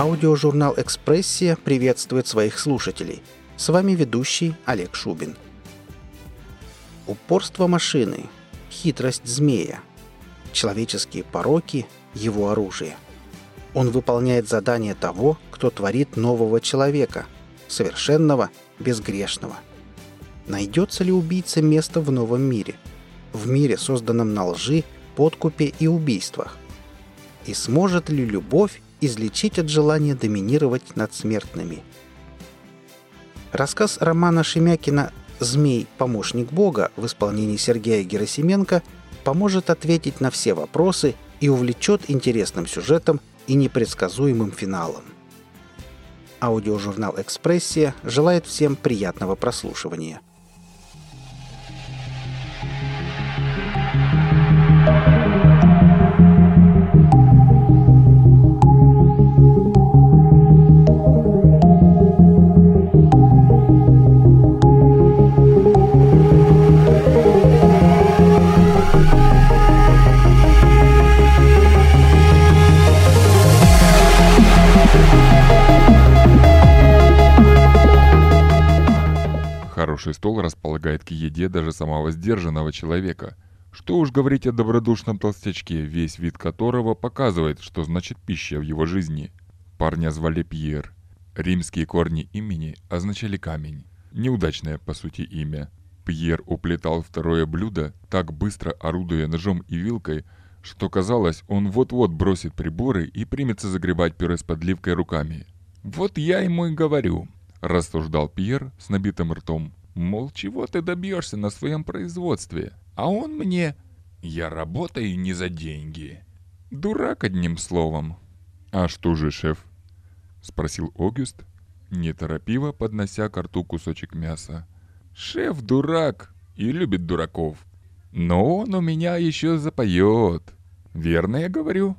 Аудиожурнал «Экспрессия» приветствует своих слушателей. С вами ведущий Олег Шубин. Упорство машины, хитрость змея, человеческие пороки – его оружие. Он выполняет задание того, кто творит нового человека, совершенного, безгрешного. Найдется ли убийца место в новом мире? В мире, созданном на лжи, подкупе и убийствах? И сможет ли любовь излечить от желания доминировать над смертными? Рассказ Романа Шемякина «Змей. Помощник Бога» в исполнении Сергея Герасименко поможет ответить на все вопросы и увлечет интересным сюжетом и непредсказуемым финалом. Аудиожурнал «Экспрессия» желает всем приятного прослушивания – еде даже самого сдержанного человека. Что уж говорить о добродушном толстячке, весь вид которого показывает, что значит пища в его жизни. Парня звали Пьер. Римские корни имени означали камень. Неудачное, по сути, имя. Пьер уплетал второе блюдо, так быстро орудуя ножом и вилкой, что казалось, он вот-вот бросит приборы и примется загребать пюре с подливкой руками. «Вот я ему и говорю», – рассуждал Пьер с набитым ртом. Мол, чего ты добьешься на своем производстве? А он мне... Я работаю не за деньги. Дурак одним словом. А что же, шеф? Спросил Огюст, неторопиво поднося к рту кусочек мяса. Шеф дурак и любит дураков. Но он у меня еще запоет. Верно я говорю?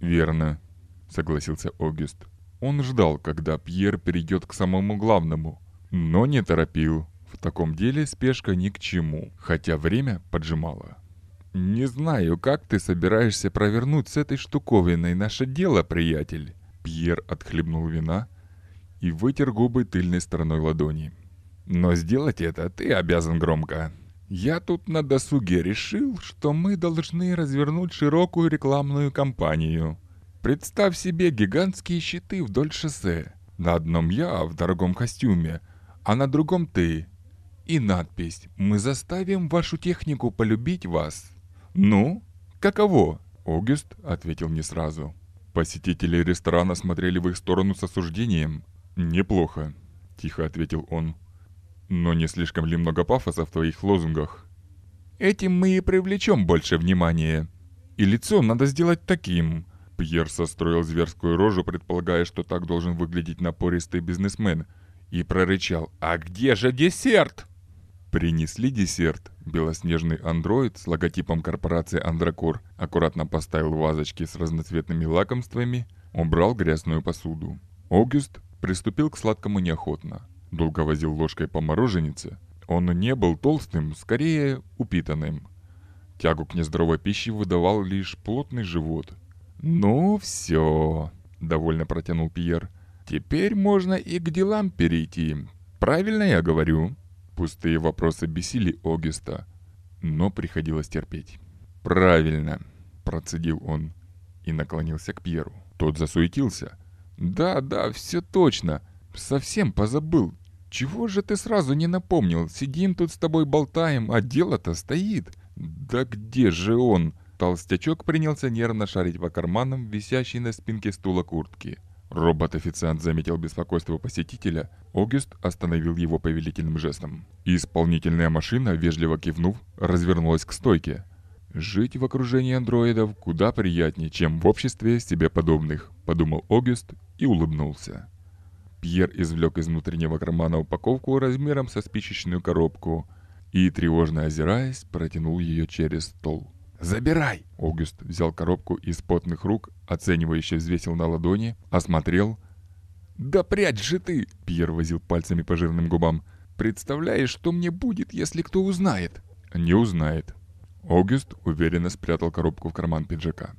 Верно, согласился Огюст. Он ждал, когда Пьер перейдет к самому главному, но не торопил. В таком деле спешка ни к чему, хотя время поджимало. «Не знаю, как ты собираешься провернуть с этой штуковиной наше дело, приятель?» Пьер отхлебнул вина и вытер губы тыльной стороной ладони. «Но сделать это ты обязан громко. Я тут на досуге решил, что мы должны развернуть широкую рекламную кампанию. Представь себе гигантские щиты вдоль шоссе. На одном я в дорогом костюме, а на другом ты, и надпись «Мы заставим вашу технику полюбить вас». «Ну, каково?» Огюст ответил не сразу. Посетители ресторана смотрели в их сторону с осуждением. «Неплохо», – тихо ответил он. «Но не слишком ли много пафоса в твоих лозунгах?» «Этим мы и привлечем больше внимания. И лицо надо сделать таким». Пьер состроил зверскую рожу, предполагая, что так должен выглядеть напористый бизнесмен, и прорычал «А где же десерт?» Принесли десерт. Белоснежный андроид с логотипом корпорации Андракор аккуратно поставил вазочки с разноцветными лакомствами, убрал грязную посуду. Огюст приступил к сладкому неохотно. Долго возил ложкой по мороженице. Он не был толстым, скорее упитанным. Тягу к нездоровой пище выдавал лишь плотный живот. «Ну все», — довольно протянул Пьер. «Теперь можно и к делам перейти. Правильно я говорю?» Пустые вопросы бесили Огюста, но приходилось терпеть. «Правильно», – процедил он и наклонился к Пьеру. Тот засуетился. «Да, да, все точно. Совсем позабыл. Чего же ты сразу не напомнил? Сидим тут с тобой болтаем, а дело-то стоит. Да где же он?» Толстячок принялся нервно шарить по карманам, висящей на спинке стула куртки. Робот-официант заметил беспокойство посетителя. Огюст остановил его повелительным жестом. Исполнительная машина, вежливо кивнув, развернулась к стойке. «Жить в окружении андроидов куда приятнее, чем в обществе себе подобных», – подумал Огюст и улыбнулся. Пьер извлек из внутреннего кармана упаковку размером со спичечную коробку и, тревожно озираясь, протянул ее через стол. «Забирай!» Огюст взял коробку из потных рук, оценивающе взвесил на ладони, осмотрел. «Да прячь же ты!» Пьер возил пальцами по жирным губам. «Представляешь, что мне будет, если кто узнает?» «Не узнает». Огюст уверенно спрятал коробку в карман пиджака.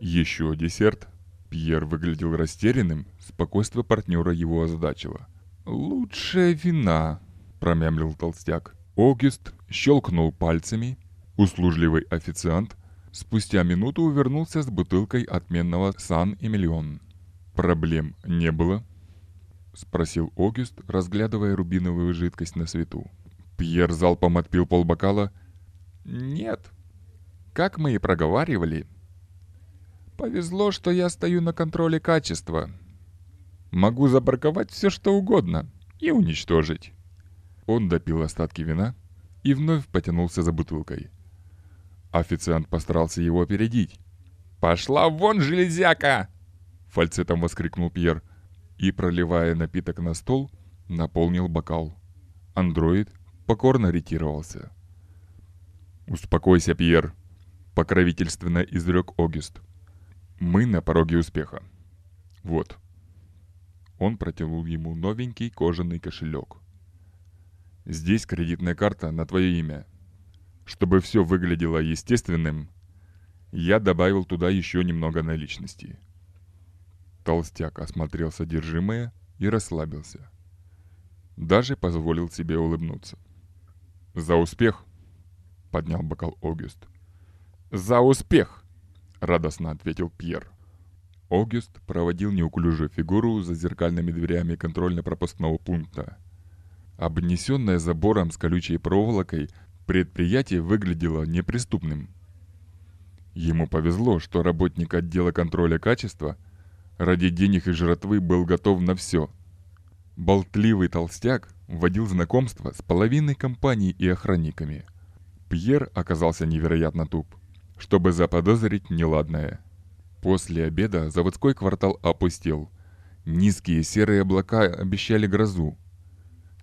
«Еще десерт?» Пьер выглядел растерянным, спокойствие партнера его озадачило. «Лучшая вина», — промямлил толстяк. Огюст щелкнул пальцами. Услужливый официант спустя минуту увернулся с бутылкой отменного Сан-Эмилион. «Проблем не было?» — спросил Огюст, разглядывая рубиновую жидкость на свету. Пьер залпом отпил полбокала. «Нет. Как мы и проговаривали, Повезло, что я стою на контроле качества. Могу забраковать все, что угодно и уничтожить. Он допил остатки вина и вновь потянулся за бутылкой. Официант постарался его опередить. «Пошла вон, железяка!» Фальцетом воскликнул Пьер и, проливая напиток на стол, наполнил бокал. Андроид покорно ретировался. «Успокойся, Пьер», — покровительственно изрек Огюст. Мы на пороге успеха. Вот. Он протянул ему новенький кожаный кошелек. Здесь кредитная карта на твое имя. Чтобы все выглядело естественным, я добавил туда еще немного наличности. Толстяк осмотрел содержимое и расслабился. Даже позволил себе улыбнуться. «За успех!» — поднял бокал Огюст. «За успех!» радостно ответил Пьер. Огюст проводил неуклюжую фигуру за зеркальными дверями контрольно-пропускного пункта. Обнесенное забором с колючей проволокой, предприятие выглядело неприступным. Ему повезло, что работник отдела контроля качества ради денег и жратвы был готов на все. Болтливый толстяк вводил знакомство с половиной компаний и охранниками. Пьер оказался невероятно туп чтобы заподозрить неладное. После обеда заводской квартал опустел. Низкие серые облака обещали грозу.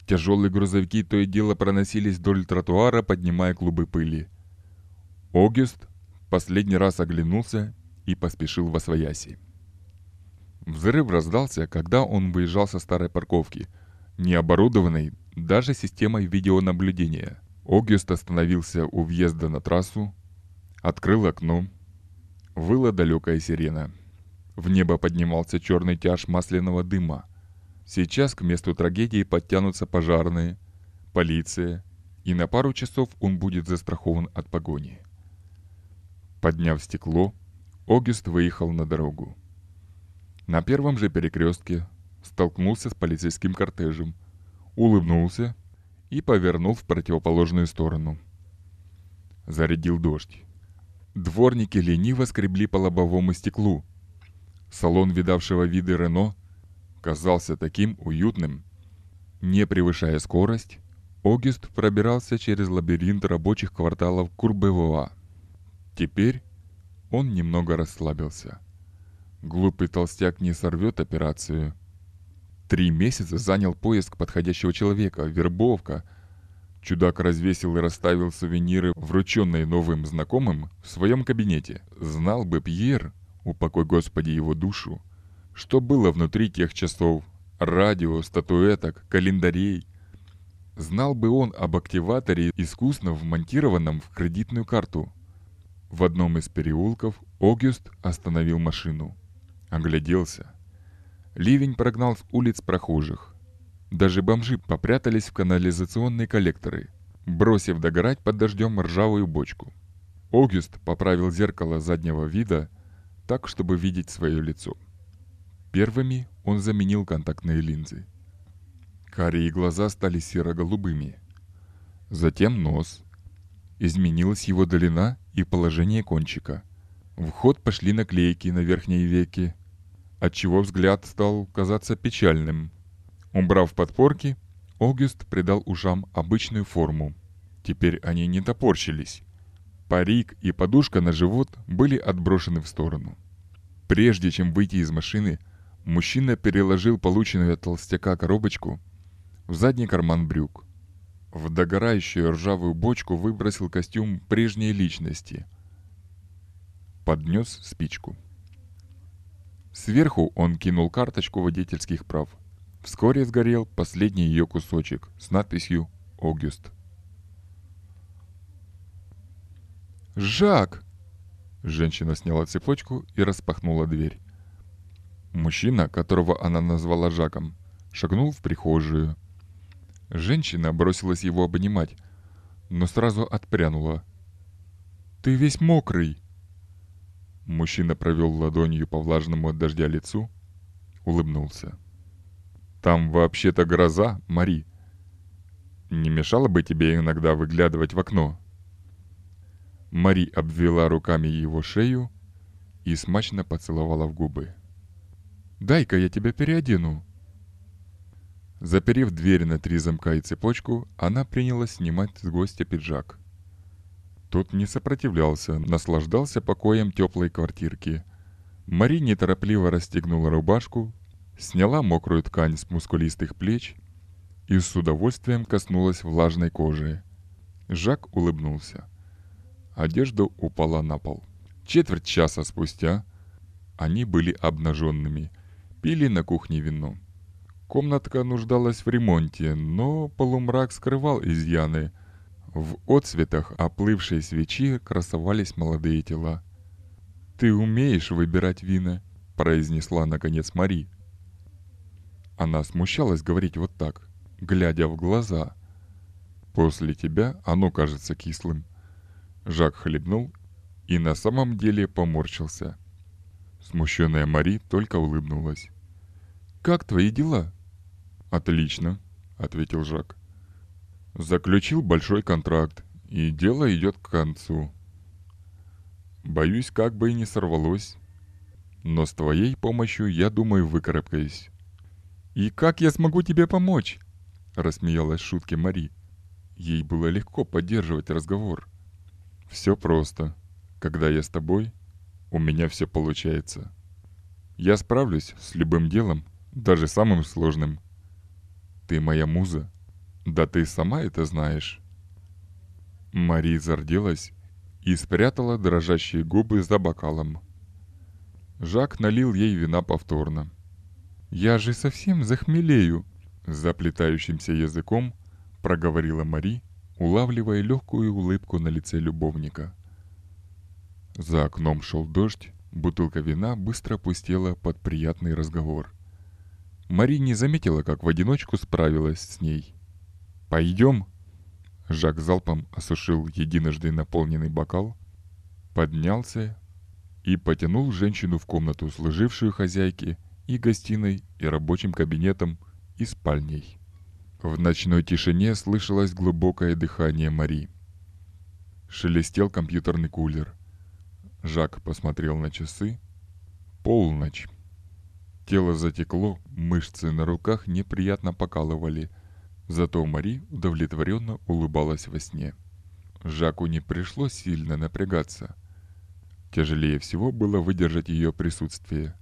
Тяжелые грузовики то и дело проносились вдоль тротуара, поднимая клубы пыли. Огюст последний раз оглянулся и поспешил во свояси. Взрыв раздался, когда он выезжал со старой парковки, не оборудованной даже системой видеонаблюдения. Огюст остановился у въезда на трассу, Открыл окно. Выла далекая сирена. В небо поднимался черный тяж масляного дыма. Сейчас к месту трагедии подтянутся пожарные, полиция, и на пару часов он будет застрахован от погони. Подняв стекло, Огюст выехал на дорогу. На первом же перекрестке столкнулся с полицейским кортежем, улыбнулся и повернул в противоположную сторону. Зарядил дождь. Дворники лениво скребли по лобовому стеклу. Салон видавшего виды Рено казался таким уютным. Не превышая скорость, Огюст пробирался через лабиринт рабочих кварталов Курбевоа. Теперь он немного расслабился. Глупый толстяк не сорвет операцию. Три месяца занял поиск подходящего человека, вербовка – Чудак развесил и расставил сувениры, врученные новым знакомым, в своем кабинете. Знал бы Пьер, упокой Господи его душу, что было внутри тех часов. Радио, статуэток, календарей. Знал бы он об активаторе, искусно вмонтированном в кредитную карту. В одном из переулков Огюст остановил машину. Огляделся. Ливень прогнал с улиц прохожих. Даже бомжи попрятались в канализационные коллекторы, бросив догорать под дождем ржавую бочку. Огюст поправил зеркало заднего вида так, чтобы видеть свое лицо. Первыми он заменил контактные линзы. Карие глаза стали серо-голубыми. Затем нос. Изменилась его долина и положение кончика. В ход пошли наклейки на верхние веки, отчего взгляд стал казаться печальным – Убрав подпорки, Огюст придал ушам обычную форму. Теперь они не топорщились. Парик и подушка на живот были отброшены в сторону. Прежде чем выйти из машины, мужчина переложил полученную от толстяка коробочку в задний карман брюк. В догорающую ржавую бочку выбросил костюм прежней личности. Поднес спичку. Сверху он кинул карточку водительских прав. Вскоре сгорел последний ее кусочек с надписью «Огюст». «Жак!» Женщина сняла цепочку и распахнула дверь. Мужчина, которого она назвала Жаком, шагнул в прихожую. Женщина бросилась его обнимать, но сразу отпрянула. «Ты весь мокрый!» Мужчина провел ладонью по влажному от дождя лицу, улыбнулся. «Там вообще-то гроза, Мари. Не мешало бы тебе иногда выглядывать в окно?» Мари обвела руками его шею и смачно поцеловала в губы. «Дай-ка я тебя переодену!» Заперев дверь на три замка и цепочку, она принялась снимать с гостя пиджак. Тот не сопротивлялся, наслаждался покоем теплой квартирки. Мари неторопливо расстегнула рубашку, сняла мокрую ткань с мускулистых плеч и с удовольствием коснулась влажной кожи. Жак улыбнулся. Одежда упала на пол. Четверть часа спустя они были обнаженными, пили на кухне вино. Комнатка нуждалась в ремонте, но полумрак скрывал изъяны. В отцветах оплывшей свечи красовались молодые тела. «Ты умеешь выбирать вина», — произнесла наконец Мари. Она смущалась говорить вот так, глядя в глаза. «После тебя оно кажется кислым». Жак хлебнул и на самом деле поморщился. Смущенная Мари только улыбнулась. «Как твои дела?» «Отлично», — ответил Жак. «Заключил большой контракт, и дело идет к концу. Боюсь, как бы и не сорвалось. Но с твоей помощью, я думаю, выкарабкаюсь». «И как я смогу тебе помочь?» — рассмеялась шутки Мари. Ей было легко поддерживать разговор. Все просто. Когда я с тобой, у меня все получается. Я справлюсь с любым делом, даже самым сложным. Ты моя муза. Да ты сама это знаешь. Мари зарделась и спрятала дрожащие губы за бокалом. Жак налил ей вина повторно. «Я же совсем захмелею!» Заплетающимся языком проговорила Мари, улавливая легкую улыбку на лице любовника. За окном шел дождь, бутылка вина быстро опустела под приятный разговор. Мари не заметила, как в одиночку справилась с ней. «Пойдем?» Жак залпом осушил единожды наполненный бокал, поднялся и потянул женщину в комнату, служившую хозяйке и гостиной, и рабочим кабинетом, и спальней. В ночной тишине слышалось глубокое дыхание Мари. Шелестел компьютерный кулер. Жак посмотрел на часы. Полночь. Тело затекло, мышцы на руках неприятно покалывали. Зато Мари удовлетворенно улыбалась во сне. Жаку не пришлось сильно напрягаться. Тяжелее всего было выдержать ее присутствие.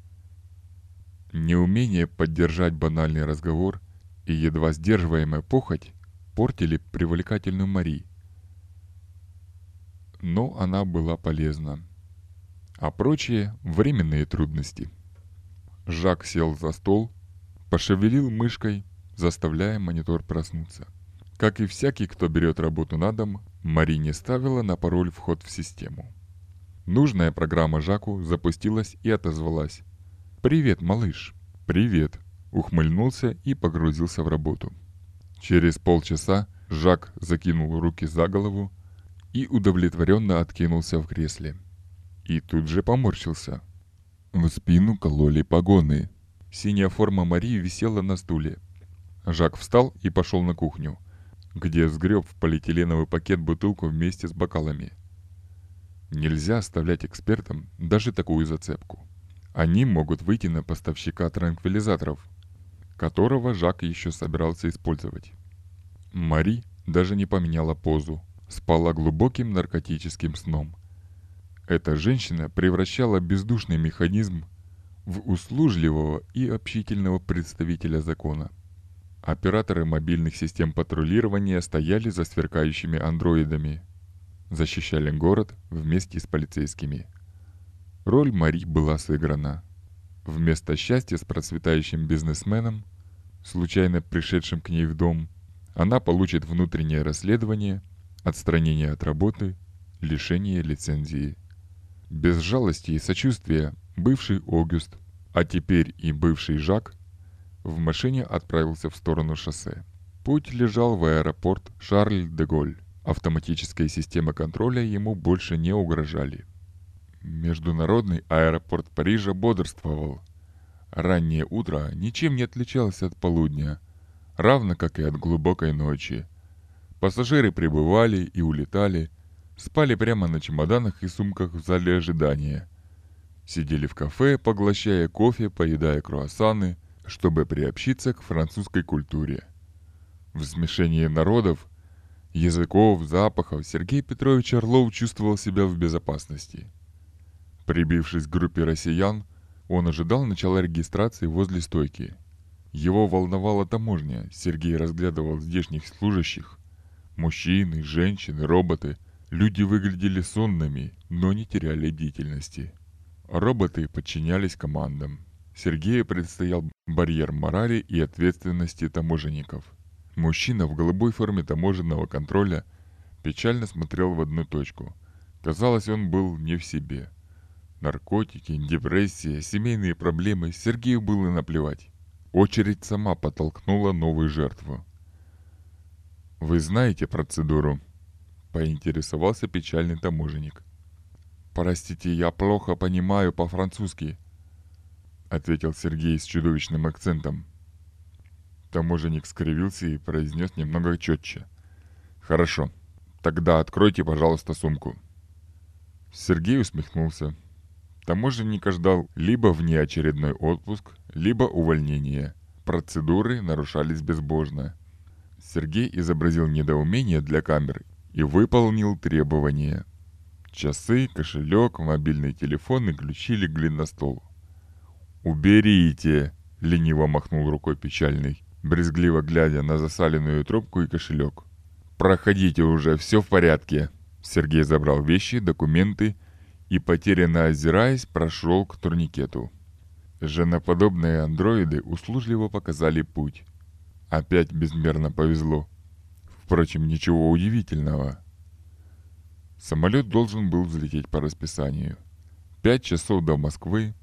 Неумение поддержать банальный разговор и едва сдерживаемая похоть портили привлекательную Мари. Но она была полезна. А прочие – временные трудности. Жак сел за стол, пошевелил мышкой, заставляя монитор проснуться. Как и всякий, кто берет работу на дом, Мари не ставила на пароль вход в систему. Нужная программа Жаку запустилась и отозвалась. «Привет, малыш!» «Привет!» ухмыльнулся и погрузился в работу. Через полчаса Жак закинул руки за голову и удовлетворенно откинулся в кресле. И тут же поморщился. В спину кололи погоны. Синяя форма Марии висела на стуле. Жак встал и пошел на кухню, где сгреб в полиэтиленовый пакет бутылку вместе с бокалами. Нельзя оставлять экспертам даже такую зацепку. Они могут выйти на поставщика транквилизаторов – которого Жак еще собирался использовать. Мари даже не поменяла позу, спала глубоким наркотическим сном. Эта женщина превращала бездушный механизм в услужливого и общительного представителя закона. Операторы мобильных систем патрулирования стояли за сверкающими андроидами, защищали город вместе с полицейскими. Роль Мари была сыграна – Вместо счастья с процветающим бизнесменом, случайно пришедшим к ней в дом, она получит внутреннее расследование, отстранение от работы, лишение лицензии. Без жалости и сочувствия бывший Огюст А теперь и бывший Жак в машине отправился в сторону шоссе. Путь лежал в аэропорт Шарль-де-Голь. Автоматическая система контроля ему больше не угрожали. Международный аэропорт Парижа бодрствовал. Раннее утро ничем не отличалось от полудня, равно как и от глубокой ночи. Пассажиры прибывали и улетали, спали прямо на чемоданах и сумках в зале ожидания. Сидели в кафе, поглощая кофе, поедая круассаны, чтобы приобщиться к французской культуре. В смешении народов, языков, запахов Сергей Петрович Орлов чувствовал себя в безопасности. Прибившись к группе россиян, он ожидал начала регистрации возле стойки. Его волновала таможня, Сергей разглядывал здешних служащих. Мужчины, женщины, роботы. Люди выглядели сонными, но не теряли бдительности. Роботы подчинялись командам. Сергею предстоял барьер морали и ответственности таможенников. Мужчина в голубой форме таможенного контроля печально смотрел в одну точку. Казалось, он был не в себе. Наркотики, депрессия, семейные проблемы Сергею было наплевать. Очередь сама подтолкнула новую жертву. «Вы знаете процедуру?» – поинтересовался печальный таможенник. «Простите, я плохо понимаю по-французски», — ответил Сергей с чудовищным акцентом. Таможенник скривился и произнес немного четче. «Хорошо, тогда откройте, пожалуйста, сумку». Сергей усмехнулся. Таможенник ждал либо внеочередной отпуск, либо увольнение. Процедуры нарушались безбожно. Сергей изобразил недоумение для камеры и выполнил требования. Часы, кошелек, мобильный телефон и ключи легли на стол. «Уберите!» — лениво махнул рукой печальный, брезгливо глядя на засаленную трубку и кошелек. «Проходите уже, все в порядке!» Сергей забрал вещи, документы и, потерянно озираясь, прошел к турникету. Женоподобные андроиды услужливо показали путь. Опять безмерно повезло. Впрочем, ничего удивительного. Самолет должен был взлететь по расписанию. Пять часов до Москвы.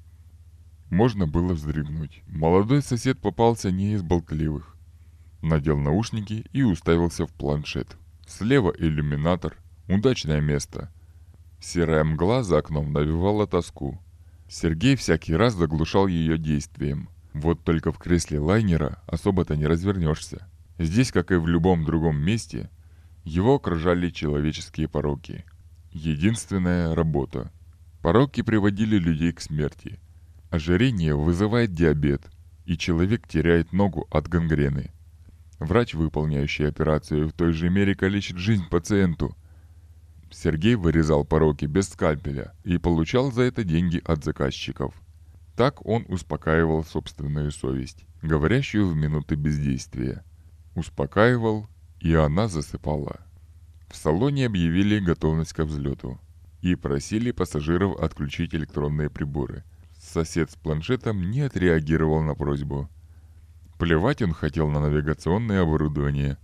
Можно было вздрыгнуть. Молодой сосед попался не из болтливых. Надел наушники и уставился в планшет. Слева иллюминатор. Удачное место. Серая мгла за окном навевала тоску. Сергей всякий раз заглушал ее действием. Вот только в кресле лайнера особо-то не развернешься. Здесь, как и в любом другом месте, его окружали человеческие пороки. Единственная работа. Пороки приводили людей к смерти. Ожирение вызывает диабет, и человек теряет ногу от гангрены. Врач, выполняющий операцию в той же мере, калечит жизнь пациенту. Сергей вырезал пороки без скальпеля и получал за это деньги от заказчиков. Так он успокаивал собственную совесть, говорящую в минуты бездействия. Успокаивал, и она засыпала. В салоне объявили готовность к взлету и просили пассажиров отключить электронные приборы. Сосед с планшетом не отреагировал на просьбу. Плевать он хотел на навигационное оборудование.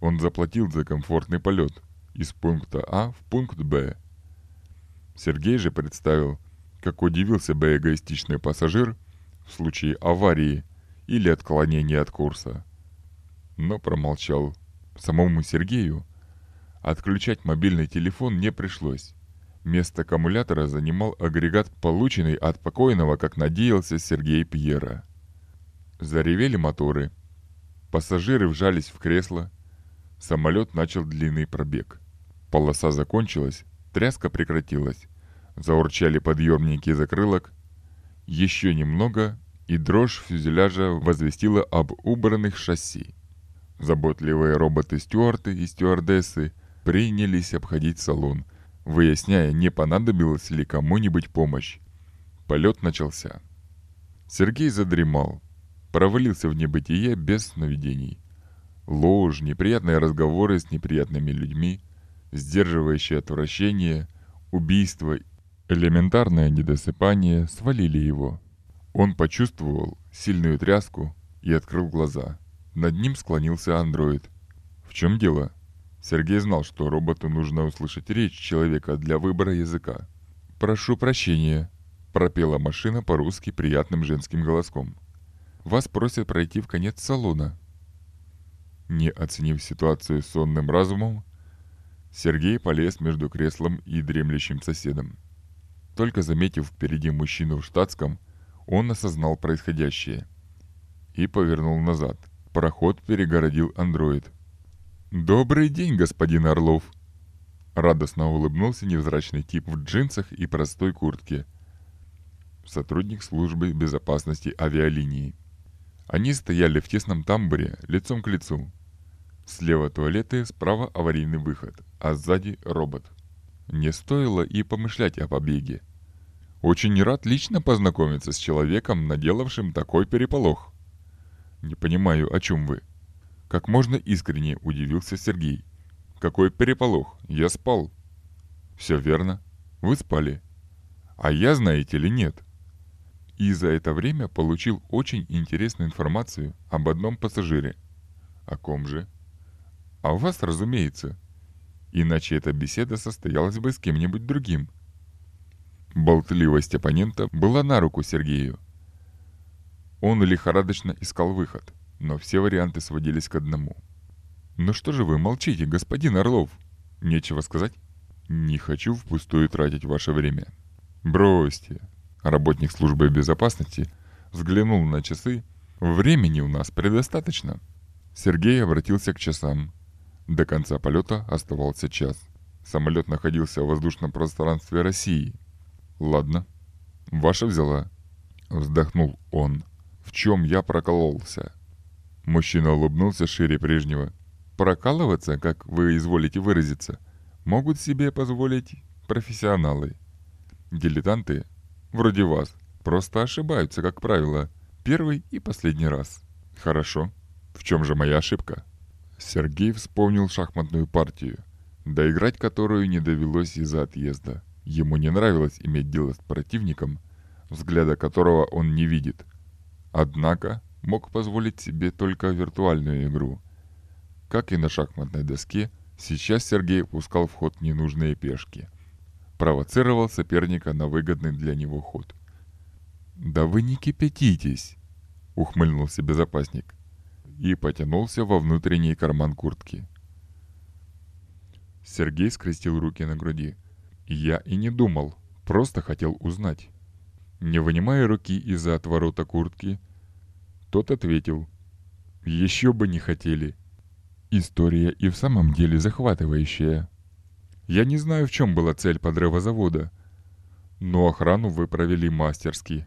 Он заплатил за комфортный полет из пункта А в пункт Б. Сергей же представил, как удивился бы эгоистичный пассажир в случае аварии или отклонения от курса. Но промолчал. Самому Сергею отключать мобильный телефон не пришлось. Место аккумулятора занимал агрегат, полученный от покойного, как надеялся Сергей Пьера. Заревели моторы. Пассажиры вжались в кресло. Самолет начал длинный пробег. Полоса закончилась, тряска прекратилась. Заурчали подъемники закрылок. Еще немного, и дрожь фюзеляжа возвестила об убранных шасси. Заботливые роботы-стюарты и стюардессы принялись обходить салон, выясняя, не понадобилась ли кому-нибудь помощь. Полет начался. Сергей задремал, провалился в небытие без сновидений. Ложь, неприятные разговоры с неприятными людьми, сдерживающее отвращение, убийство Элементарное недосыпание свалили его. Он почувствовал сильную тряску и открыл глаза. Над ним склонился андроид. В чем дело? Сергей знал, что роботу нужно услышать речь человека для выбора языка. «Прошу прощения», — Пропела машина по-русски приятным женским голоском. Вас просят пройти в конец салона. Не оценив ситуацию сонным разумом, Сергей полез между креслом и дремлющим соседом. Только заметив впереди мужчину в штатском, он осознал происходящее и повернул назад. Проход перегородил андроид. «Добрый день, господин Орлов!» Радостно улыбнулся невзрачный тип в джинсах и простой куртке. Сотрудник службы безопасности авиалинии. Они стояли в тесном тамбуре, лицом к лицу. Слева туалеты, справа аварийный выход, а сзади робот. Не стоило и помышлять о побеге. Очень рад лично познакомиться с человеком, наделавшим такой переполох. Не понимаю, о чем вы. Как можно искренне удивился Сергей. Какой переполох? Я спал. Все верно. Вы спали. А я, знаете ли, нет. И за это время получил очень интересную информацию об одном пассажире. О ком же? А у вас, разумеется. Иначе эта беседа состоялась бы с кем-нибудь другим. Болтливость оппонента была на руку Сергею. Он лихорадочно искал выход, но все варианты сводились к одному – «Ну что же вы молчите, господин Орлов? Нечего сказать?» «Не хочу впустую тратить ваше время». «Бросьте». Работник службы безопасности взглянул на часы. «Времени у нас предостаточно». Сергей обратился к часам. До конца полета оставался час. Самолет находился в воздушном пространстве России. «Ладно, ваша взяла», — вздохнул он. «В чем я прокололся?» Мужчина улыбнулся шире прежнего. Прокалываться, как вы изволите выразиться, могут себе позволить профессионалы. Дилетанты, вроде вас, просто ошибаются, как правило, первый и последний раз. Хорошо. В чем же моя ошибка? Сергей вспомнил шахматную партию, доиграть которую не довелось из-за отъезда. Ему не нравилось иметь дело с противником, взгляда которого он не видит. Однако мог позволить себе только виртуальную игру – как и на шахматной доске, сейчас Сергей пускал в ход ненужные пешки. Провоцировал соперника на выгодный для него ход. «Да вы не кипятитесь!» — ухмыльнулся безопасник и потянулся во внутренний карман куртки. Сергей скрестил руки на груди. «Я и не думал, просто хотел узнать». Не вынимая руки из-за отворота куртки, тот ответил. «Еще бы не хотели. История и в самом деле захватывающая. Я не знаю, в чем была цель подрыва завода, но охрану вы провели мастерски.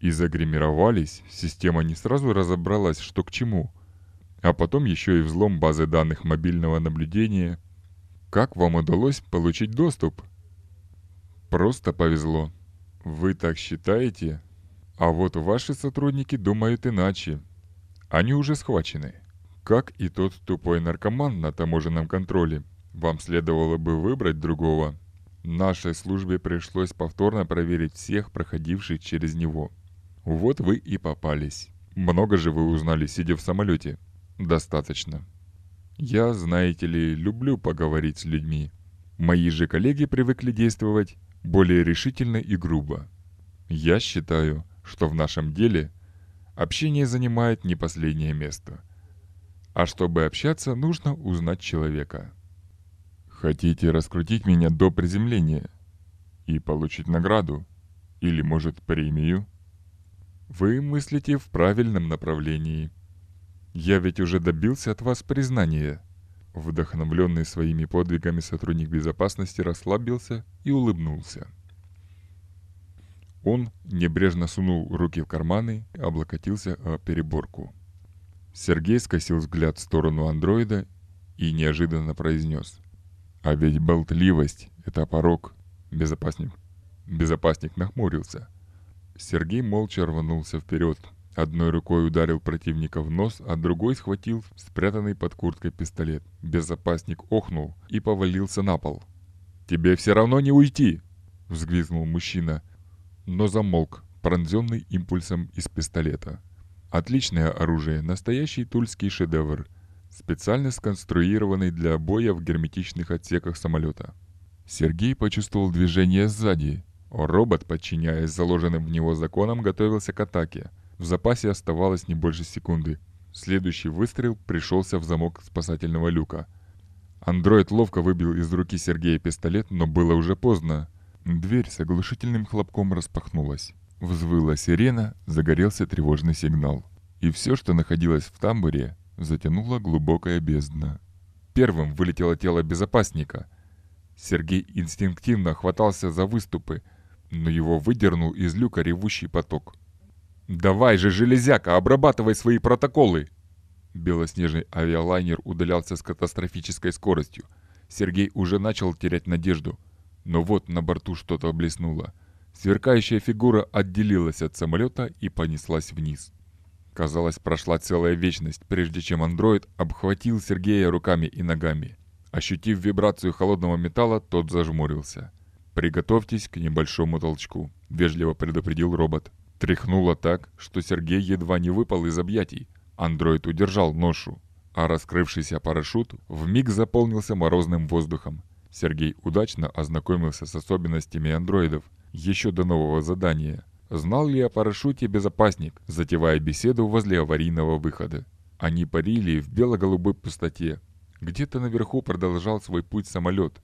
И загримировались, система не сразу разобралась, что к чему. А потом еще и взлом базы данных мобильного наблюдения. Как вам удалось получить доступ? Просто повезло. Вы так считаете? А вот ваши сотрудники думают иначе. Они уже схвачены. Как и тот тупой наркоман на таможенном контроле. Вам следовало бы выбрать другого. Нашей службе пришлось повторно проверить всех, проходивших через него. Вот вы и попались. Много же вы узнали, сидя в самолете? Достаточно. Я, знаете ли, люблю поговорить с людьми. Мои же коллеги привыкли действовать более решительно и грубо. Я считаю, что в нашем деле общение занимает не последнее место – а чтобы общаться, нужно узнать человека. Хотите раскрутить меня до приземления и получить награду? Или, может, премию? Вы мыслите в правильном направлении. Я ведь уже добился от вас признания. Вдохновленный своими подвигами сотрудник безопасности расслабился и улыбнулся. Он небрежно сунул руки в карманы и облокотился о переборку. Сергей скосил взгляд в сторону андроида и неожиданно произнес. «А ведь болтливость — это порог, безопасник». Безопасник нахмурился. Сергей молча рванулся вперед. Одной рукой ударил противника в нос, а другой схватил спрятанный под курткой пистолет. Безопасник охнул и повалился на пол. «Тебе все равно не уйти!» — взвизгнул мужчина, но замолк, пронзенный импульсом из пистолета. Отличное оружие, настоящий тульский шедевр, специально сконструированный для боя в герметичных отсеках самолета. Сергей почувствовал движение сзади Робот, подчиняясь заложенным в него законам, готовился к атаке. В запасе оставалось не больше секунды. Следующий выстрел пришелся в замок спасательного люка. Андроид ловко выбил из руки Сергея пистолет, но было уже поздно. Дверь с оглушительным хлопком распахнулась. Взвыла сирена, загорелся тревожный сигнал. И все, что находилось в тамбуре, затянула глубокая бездна. Первым вылетело тело безопасника. Сергей инстинктивно хватался за выступы, но его выдернул из люка ревущий поток. «Давай же, железяка, обрабатывай свои протоколы!» Белоснежный авиалайнер удалялся с катастрофической скоростью. Сергей уже начал терять надежду. Но вот на борту что-то блеснуло. Сверкающая фигура отделилась от самолета и понеслась вниз. Казалось, прошла целая вечность, прежде чем андроид обхватил Сергея руками и ногами. Ощутив вибрацию холодного металла, тот зажмурился. «Приготовьтесь к небольшому толчку», — вежливо предупредил робот. Тряхнуло так, что Сергей едва не выпал из объятий. Андроид удержал ношу, а раскрывшийся парашют вмиг заполнился морозным воздухом. Сергей удачно ознакомился с особенностями андроидов еще до нового задания. Знал ли о парашюте безопасник, затевая беседу возле аварийного выхода? Они парили в бело-голубой пустоте. Где-то наверху продолжал свой путь самолет.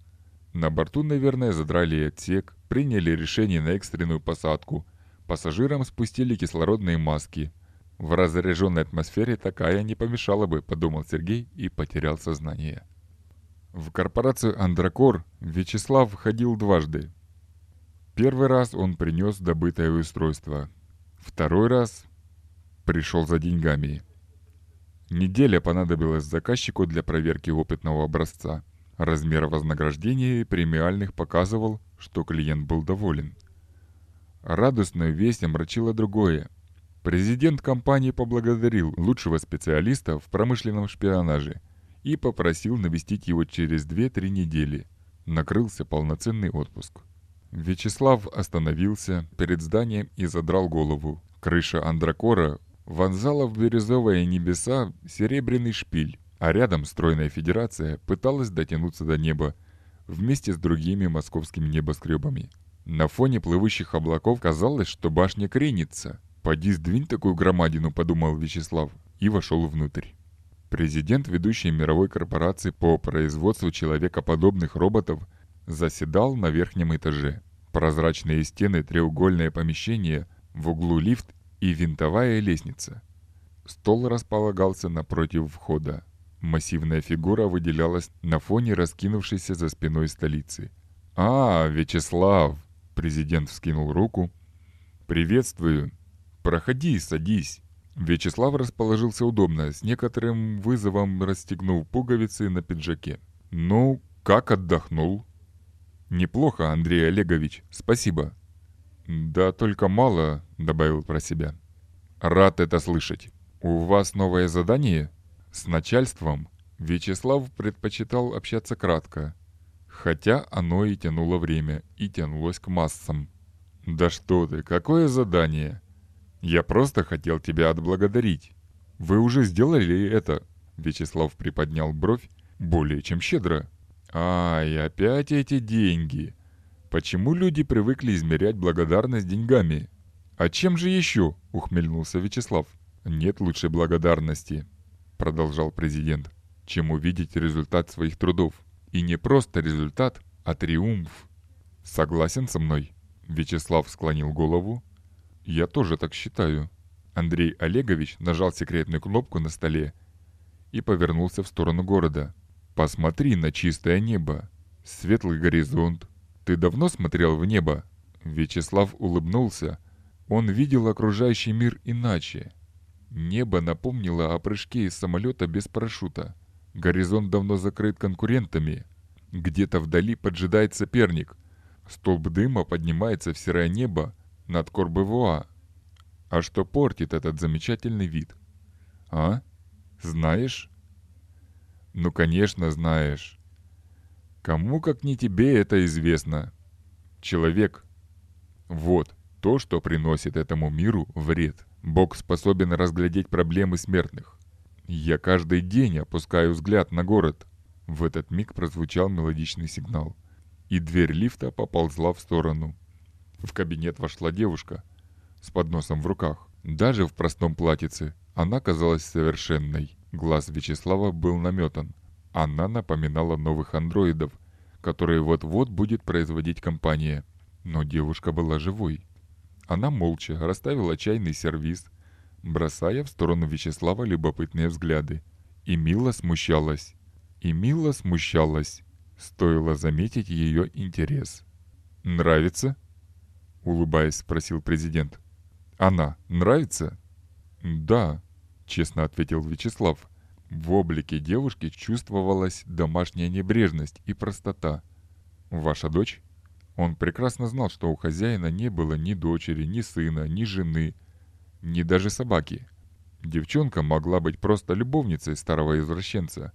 На борту, наверное, задрали отсек, приняли решение на экстренную посадку. Пассажирам спустили кислородные маски. В разряженной атмосфере такая не помешала бы, подумал Сергей и потерял сознание. В корпорацию «Андракор» Вячеслав входил дважды. Первый раз он принес добытое устройство. Второй раз пришел за деньгами. Неделя понадобилась заказчику для проверки опытного образца. Размер вознаграждения премиальных показывал, что клиент был доволен. Радостную весть омрачило другое. Президент компании поблагодарил лучшего специалиста в промышленном шпионаже и попросил навестить его через 2-3 недели. Накрылся полноценный отпуск. Вячеслав остановился перед зданием и задрал голову. Крыша Андракора вонзала в бирюзовые небеса серебряный шпиль, а рядом стройная федерация пыталась дотянуться до неба вместе с другими московскими небоскребами. На фоне плывущих облаков казалось, что башня кренится. «Поди сдвинь такую громадину», — подумал Вячеслав, и вошел внутрь. Президент ведущей мировой корпорации по производству человекоподобных роботов заседал на верхнем этаже. Прозрачные стены, треугольное помещение, в углу лифт и винтовая лестница. Стол располагался напротив входа. Массивная фигура выделялась на фоне раскинувшейся за спиной столицы. «А, Вячеслав!» – президент вскинул руку. «Приветствую! Проходи, садись!» Вячеслав расположился удобно, с некоторым вызовом расстегнув пуговицы на пиджаке. «Ну, как отдохнул?» «Неплохо, Андрей Олегович, спасибо». «Да только мало», — добавил про себя. «Рад это слышать. У вас новое задание?» С начальством Вячеслав предпочитал общаться кратко, хотя оно и тянуло время, и тянулось к массам. «Да что ты, какое задание? Я просто хотел тебя отблагодарить. Вы уже сделали это?» Вячеслав приподнял бровь более чем щедро. Ай, опять эти деньги. Почему люди привыкли измерять благодарность деньгами? А чем же еще? Ухмельнулся Вячеслав. Нет лучшей благодарности, продолжал президент, чем увидеть результат своих трудов. И не просто результат, а триумф. Согласен со мной? Вячеслав склонил голову. Я тоже так считаю. Андрей Олегович нажал секретную кнопку на столе и повернулся в сторону города. Посмотри на чистое небо, светлый горизонт. Ты давно смотрел в небо? Вячеслав улыбнулся. Он видел окружающий мир иначе. Небо напомнило о прыжке из самолета без парашюта. Горизонт давно закрыт конкурентами. Где-то вдали поджидает соперник. Столб дыма поднимается в серое небо над Корбевуа. А что портит этот замечательный вид? А? Знаешь? Ну, конечно, знаешь. Кому, как не тебе, это известно? Человек. Вот то, что приносит этому миру вред. Бог способен разглядеть проблемы смертных. Я каждый день опускаю взгляд на город. В этот миг прозвучал мелодичный сигнал. И дверь лифта поползла в сторону. В кабинет вошла девушка с подносом в руках. Даже в простом платьице она казалась совершенной. Глаз Вячеслава был наметан. Она напоминала новых андроидов, которые вот-вот будет производить компания. Но девушка была живой. Она молча расставила чайный сервиз, бросая в сторону Вячеслава любопытные взгляды. И Мила смущалась. И Мила смущалась. Стоило заметить ее интерес. «Нравится?» — улыбаясь, спросил президент. «Она нравится?» «Да», — честно ответил Вячеслав. В облике девушки чувствовалась домашняя небрежность и простота. «Ваша дочь?» Он прекрасно знал, что у хозяина не было ни дочери, ни сына, ни жены, ни даже собаки. Девчонка могла быть просто любовницей старого извращенца.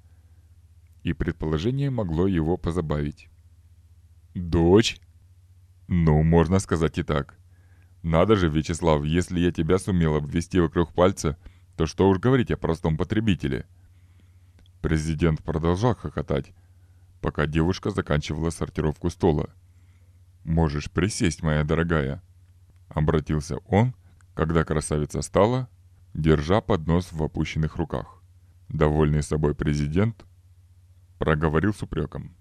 И предположение могло его позабавить. «Дочь?» «Ну, можно сказать и так. Надо же, Вячеслав, если я тебя сумел обвести вокруг пальца, то что уж говорить о простом потребителе». Президент продолжал хохотать, пока девушка заканчивала сортировку стола. «Можешь присесть, моя дорогая», — обратился он, когда красавица стала, держа поднос в опущенных руках. Довольный собой президент проговорил с упреком.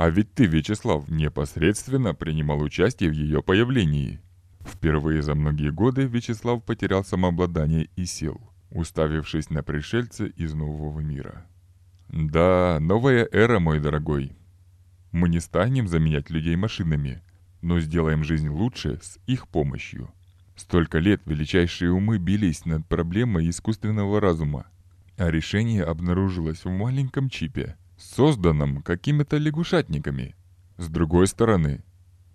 А ведь ты, Вячеслав, непосредственно принимал участие в ее появлении. Впервые за многие годы Вячеслав потерял самообладание и сил, уставившись на пришельца из нового мира. Да, новая эра, мой дорогой. Мы не станем заменять людей машинами, но сделаем жизнь лучше с их помощью. Столько лет величайшие умы бились над проблемой искусственного разума, а решение обнаружилось в маленьком чипе – созданном какими-то лягушатниками. С другой стороны,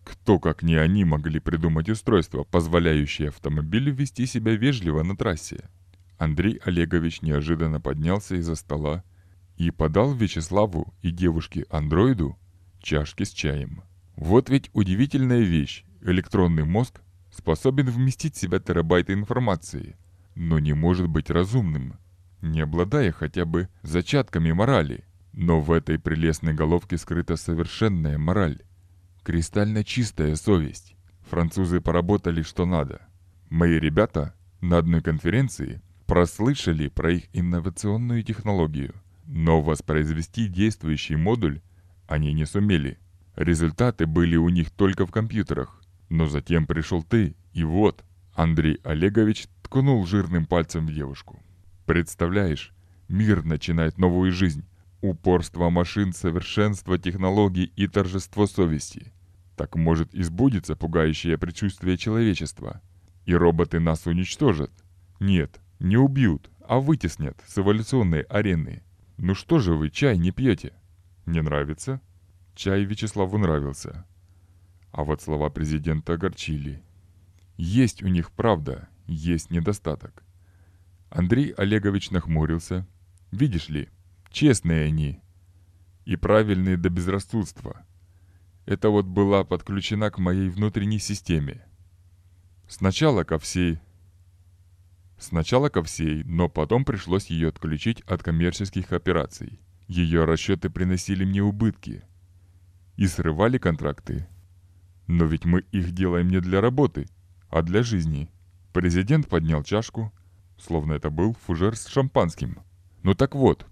кто, как не они, могли придумать устройство, позволяющее автомобилю вести себя вежливо на трассе? Андрей Олегович неожиданно поднялся из-за стола и подал Вячеславу и девушке-андроиду чашки с чаем. Вот ведь удивительная вещь. Электронный мозг способен вместить в себя терабайты информации, но не может быть разумным, не обладая хотя бы зачатками морали – но в этой прелестной головке скрыта совершенная мораль, кристально чистая совесть. Французы поработали что надо. Мои ребята на одной конференции прослышали про их инновационную технологию, но воспроизвести действующий модуль они не сумели. Результаты были у них только в компьютерах. Но затем пришел ты, и вот, Андрей Олегович ткнул жирным пальцем в девушку. Представляешь, мир начинает новую жизнь, Упорство машин, совершенство технологий и торжество совести. Так может и сбудется пугающее предчувствие человечества. И роботы нас уничтожат. Нет, не убьют, а вытеснят с эволюционной арены. Ну что же вы чай не пьете? Не нравится? Чай Вячеславу нравился. А вот слова президента огорчили. Есть у них правда, есть недостаток. Андрей Олегович нахмурился. Видишь ли, Честные они. И правильные до безрассудства. Это вот была подключена к моей внутренней системе. Сначала ко всей... Сначала ко всей, но потом пришлось ее отключить от коммерческих операций. Ее расчеты приносили мне убытки. И срывали контракты. Но ведь мы их делаем не для работы, а для жизни. Президент поднял чашку, словно это был фужер с шампанским. Ну так вот,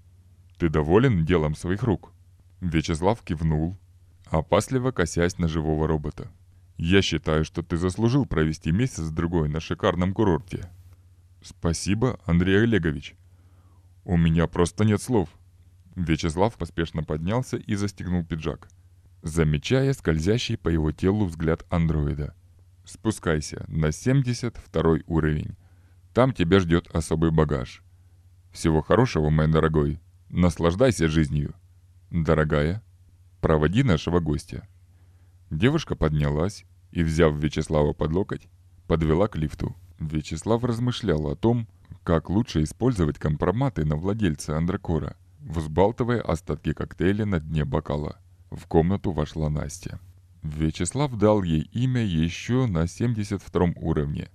ты доволен делом своих рук?» Вячеслав кивнул, опасливо косясь на живого робота. «Я считаю, что ты заслужил провести месяц-другой на шикарном курорте». «Спасибо, Андрей Олегович. У меня просто нет слов». Вячеслав поспешно поднялся и застегнул пиджак, замечая скользящий по его телу взгляд андроида. «Спускайся на 72 уровень. Там тебя ждет особый багаж. Всего хорошего, мой дорогой. Наслаждайся жизнью. Дорогая, проводи нашего гостя. Девушка поднялась и, взяв Вячеслава под локоть, подвела к лифту. Вячеслав размышлял о том, как лучше использовать компроматы на владельца Андракора, взбалтывая остатки коктейля на дне бокала. В комнату вошла Настя. Вячеслав дал ей имя еще на 72 уровне.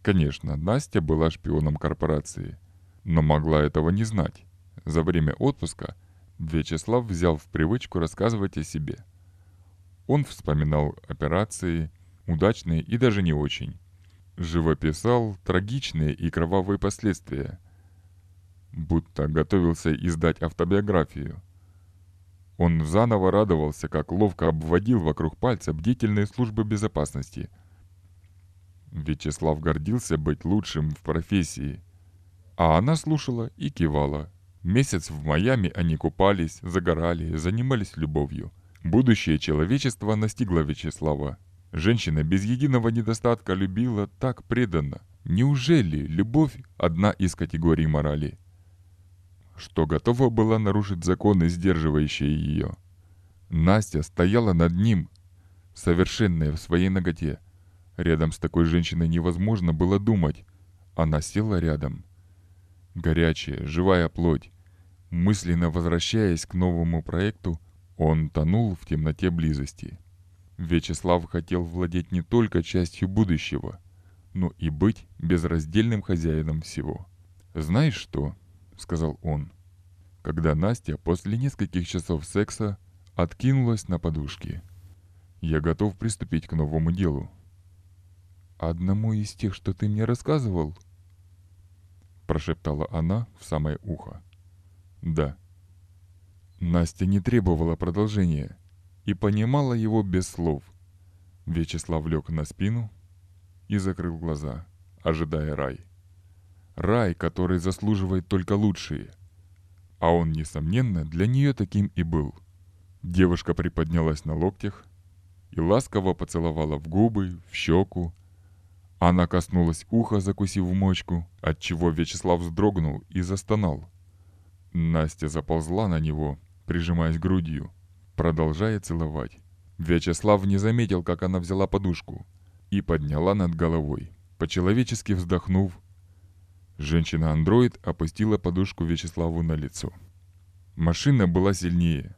Конечно, Настя была шпионом корпорации, но могла этого не знать. За время отпуска Вячеслав взял в привычку рассказывать о себе. Он вспоминал операции, удачные и даже не очень. Живописал трагичные и кровавые последствия. Будто готовился издать автобиографию. Он заново радовался, как ловко обводил вокруг пальца бдительные службы безопасности. Вячеслав гордился быть лучшим в профессии. А она слушала и кивала. Месяц в Майами они купались, загорали, занимались любовью. Будущее человечества настигло Вячеслава. Женщина без единого недостатка любила так преданно. Неужели любовь – одна из категорий морали? Что готова была нарушить законы, сдерживающие ее. Настя стояла над ним, совершенная в своей ноготе. Рядом с такой женщиной невозможно было думать. Она села рядом. Горячая, живая плоть. Мысленно возвращаясь к новому проекту, он тонул в темноте близости. Вячеслав хотел владеть не только частью будущего, но и быть безраздельным хозяином всего. «Знаешь что?» — сказал он. Когда Настя после нескольких часов секса откинулась на подушке. «Я готов приступить к новому делу». «Одному из тех, что ты мне рассказывал?» Прошептала она в самое ухо. «Да». Настя не требовала продолжения и понимала его без слов. Вячеслав лег на спину и закрыл глаза, ожидая рай. Рай, который заслуживает только лучшие. А он, несомненно, для нее таким и был. Девушка приподнялась на локтях и ласково поцеловала в губы, в щеку. Она коснулась уха, закусив мочку, отчего Вячеслав вздрогнул и застонал. Настя заползла на него, прижимаясь грудью, продолжая целовать. Вячеслав не заметил, как она взяла подушку и подняла над головой. По-человечески вздохнув, женщина-андроид опустила подушку Вячеславу на лицо. Машина была сильнее.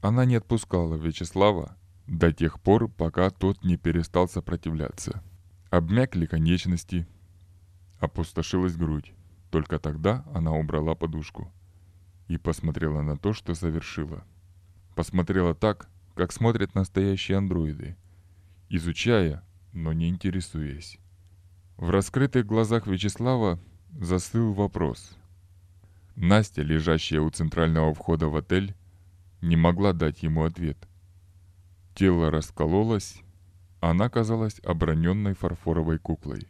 Она не отпускала Вячеслава до тех пор, пока тот не перестал сопротивляться. Обмякли конечности, опустошилась грудь. Только тогда она убрала подушку и посмотрела на то, что совершила. Посмотрела так, как смотрят настоящие андроиды, изучая, но не интересуясь. В раскрытых глазах Вячеслава застыл вопрос. Настя, лежащая у центрального входа в отель, не могла дать ему ответ. Тело раскололось, она казалась оброненной фарфоровой куклой.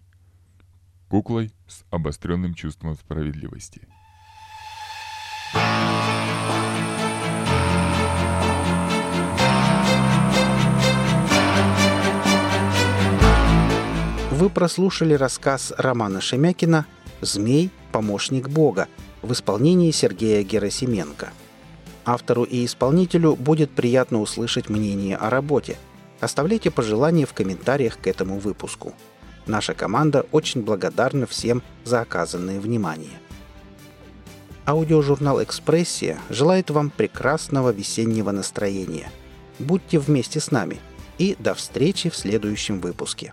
Куклой с обостренным чувством справедливости. Вы прослушали рассказ Романа Шемякина «Змей. Помощник Бога» в исполнении Сергея Герасименко. Автору и исполнителю будет приятно услышать мнение о работе. Оставляйте пожелания в комментариях к этому выпуску. Наша команда очень благодарна всем за оказанное внимание. Аудиожурнал «Экспрессия» желает вам прекрасного весеннего настроения. Будьте вместе с нами и до встречи в следующем выпуске.